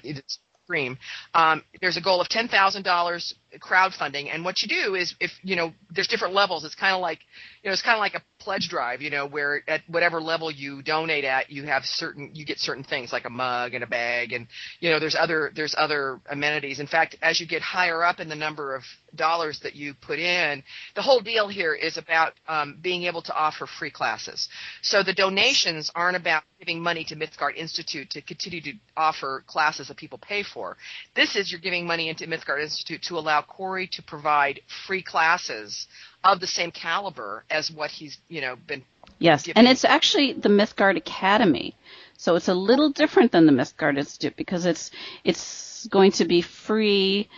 stream. Um, there's a goal of ten thousand dollars crowdfunding, and what you do is if you know there's different levels. It's kind of like you know it's kind of like a pledge drive, you know, where at whatever level you donate at, you have certain you get certain things like a mug and a bag, and you know there's other there's other amenities. In fact, as you get higher up in the number of dollars that you put in, the whole deal here is about um, being able to offer free classes. So the donations aren't about giving money to Mythgard Institute to continue to offer classes that people pay for. This is you're giving money into Mythgard Institute to allow Corey to provide free classes of the same caliber as what he's you know been. Yes, giving. and it's actually the Mythgard Academy, so it's a little different than the Mythgard Institute because it's it's going to be free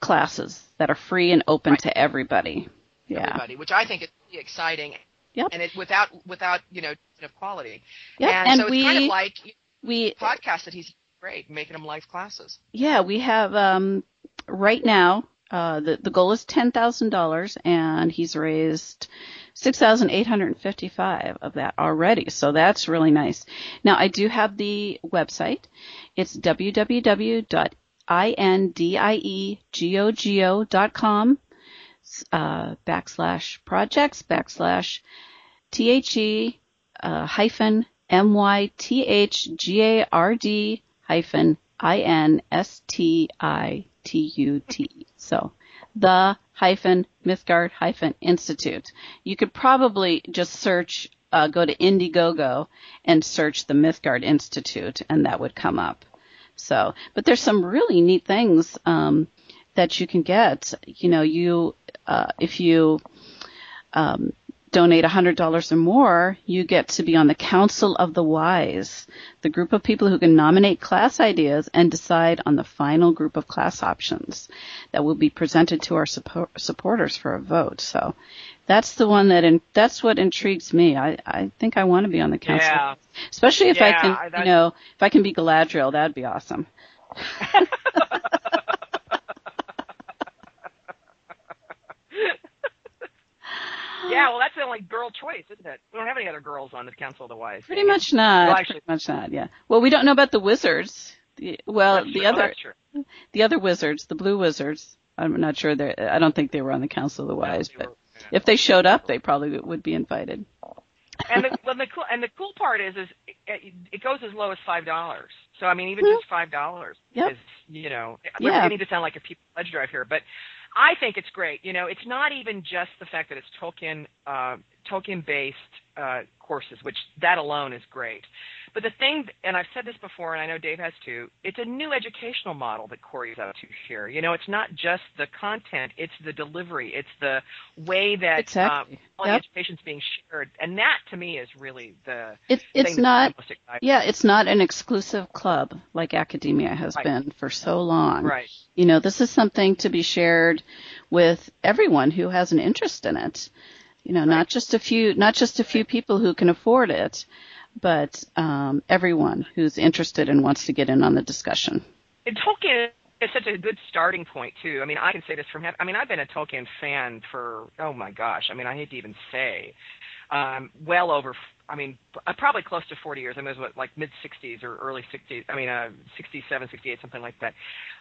classes that are free and open right. to everybody. Yeah. Everybody, which I think is really exciting. Yep. And it without without you know of quality. Yep. And, and so we, it's kind of like we podcast that he's great making them live classes. Yeah, we have um right now uh, the the goal is ten thousand dollars, and he's raised six thousand eight hundred and fifty five of that already. So that's really nice. Now I do have the website. It's www.indiegogo.com uh, backslash projects backslash the uh, hyphen m y t h g a r d hyphen i n s t u t so the hyphen Mythgard hyphen Institute. You could probably just search, uh, go to Indiegogo and search the Mythgard Institute, and that would come up. So, but there's some really neat things um, that you can get. You know, you uh, if you um, donate $100 or more, you get to be on the Council of the Wise, the group of people who can nominate class ideas and decide on the final group of class options that will be presented to our support- supporters for a vote. So That's the one that in, that's what intrigues me. I I think I want to be on the council, Yeah. especially if I Yeah, can, I- that- you know, if I can be Galadriel, that'd be awesome. Yeah, well, that's the only girl choice, isn't it? We don't have any other girls on the Council of the Wise. Pretty much not. Well, actually- pretty much not. Yeah. Well, we don't know about the wizards. The, well, the true. Oh, other true. the other wizards, the blue wizards. I'm not sure they I don't think they were on the Council of the Wise, They but were- yeah. if they showed up, they probably would be invited. and the well, the cool and the cool part is is it, it goes as low as five dollars. So I mean, even Mhm. just five dollars Yep. is you know Yeah. we're beginning to sound like a people pledge drive here, but I think it's great. You know, it's not even just the fact that it's Tolkien uh, Tolkien based uh, courses, which that alone is great. But the thing, and I've said this before, and I know Dave has too, it's a new educational model that Corey's up to here. You know, it's not just the content; it's the delivery, it's the way that Exactly. um, Yep. education's being shared, and that to me is really the It, thing it's not. the most exciting. Yeah, it's not an exclusive club like academia has Right. been for so long. Right. You know, this is something to be shared with everyone who has an interest in it. You know, not just a few, not just a few people who can afford it, but um, everyone who's interested and wants to get in on the discussion. And Tolkien is such a good starting point too. I mean, I can say this from I mean, I've been a Tolkien fan for oh my gosh. I mean, I hate to even say, um, well over. I mean, uh, probably close to 40 years. I mean, it was what, like mid 60s or early 60s. I mean, uh, 67, 68, something like that.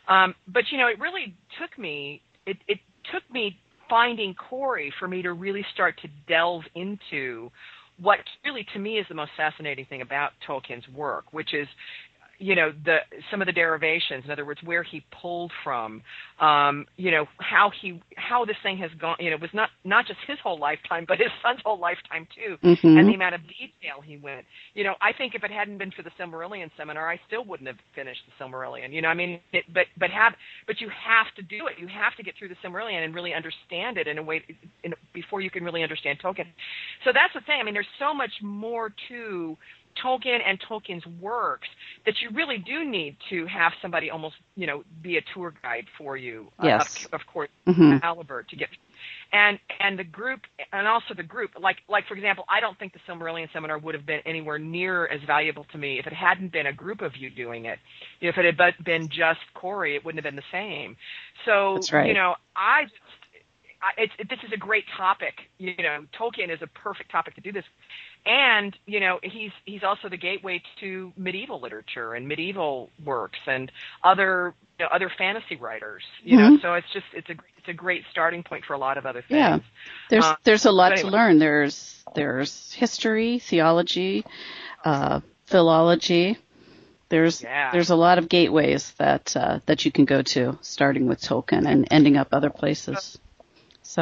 Um, but you know, it really took me. It it took me finding Corey for me to really start to delve into what really to me is the most fascinating thing about Tolkien's work, which is you know the some of the derivations in other words where he pulled from um you know how he how this thing has gone you know it was not not just his whole lifetime but his son's whole lifetime too Mhm. and the amount of detail he went. You know i think if it hadn't been for the silmarillion seminar i still wouldn't have finished the silmarillion. You know i mean it, but but have but you have to do it. You have to get through the silmarillion and really understand it in a way in, before you can really understand tolkien. So that's the thing. I mean there's so much more to Tolkien and Tolkien's works that you really do need to have somebody almost, you know, be a tour guide for you. uh, of, of course, Mhm. caliber to get. And and the group and also the group like like for example, I don't think the Silmarillion seminar would have been anywhere near as valuable to me if it hadn't been a group of you doing it. If it had been just Corey, it wouldn't have been the same. So right. you know, I just I, it's, it, this is a great topic. You know, Tolkien is a perfect topic to do this, and you know, he's he's also the gateway to medieval literature and medieval works and other you know, other fantasy writers. You know, Mhm. so it's just it's a it's a great starting point for a lot of other things. Yeah. There's Uh, there's a lot but to learn. There's there's history, theology, uh, philology. There's Yeah. there's a lot of gateways that uh, that you can go to, starting with Tolkien and ending up other places. So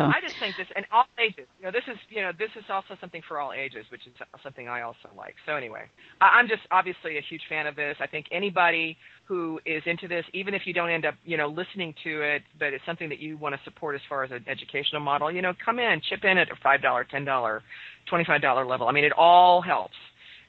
I just think this, and all ages. You know, this is you know this is also something for all ages, which is something I also like. So anyway, I'm just obviously a huge fan of this. I think anybody who is into this, even if you don't end up you know listening to it, but it's something that you want to support as far as an educational model, you know, come in, chip in at a five dollar, ten dollar, twenty five dollar level. I mean, it all helps.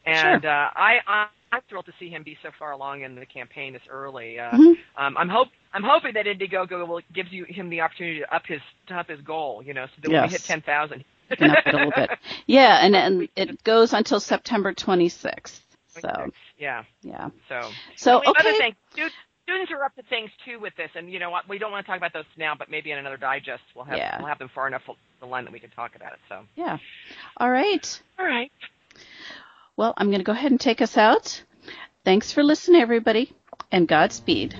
And uh, I, I I'm thrilled to see him be so far along in the campaign this early. Uh, Mhm. um, I'm hope I'm hoping that Indiegogo will gives you him the opportunity to up his to up his goal. You know, so that when we hit ten thousand, up it a little bit. Yeah, and and it goes until September 26th. So yeah. yeah. So So mean, other okay. things, students are up to things too with this, and you know what? We don't want to talk about those now, but maybe in another digest we'll have Yeah. we'll have them far enough the line that we can talk about it. So Yeah. All right. all right. Well, I'm going to go ahead and take us out. Thanks for listening, everybody, and Godspeed.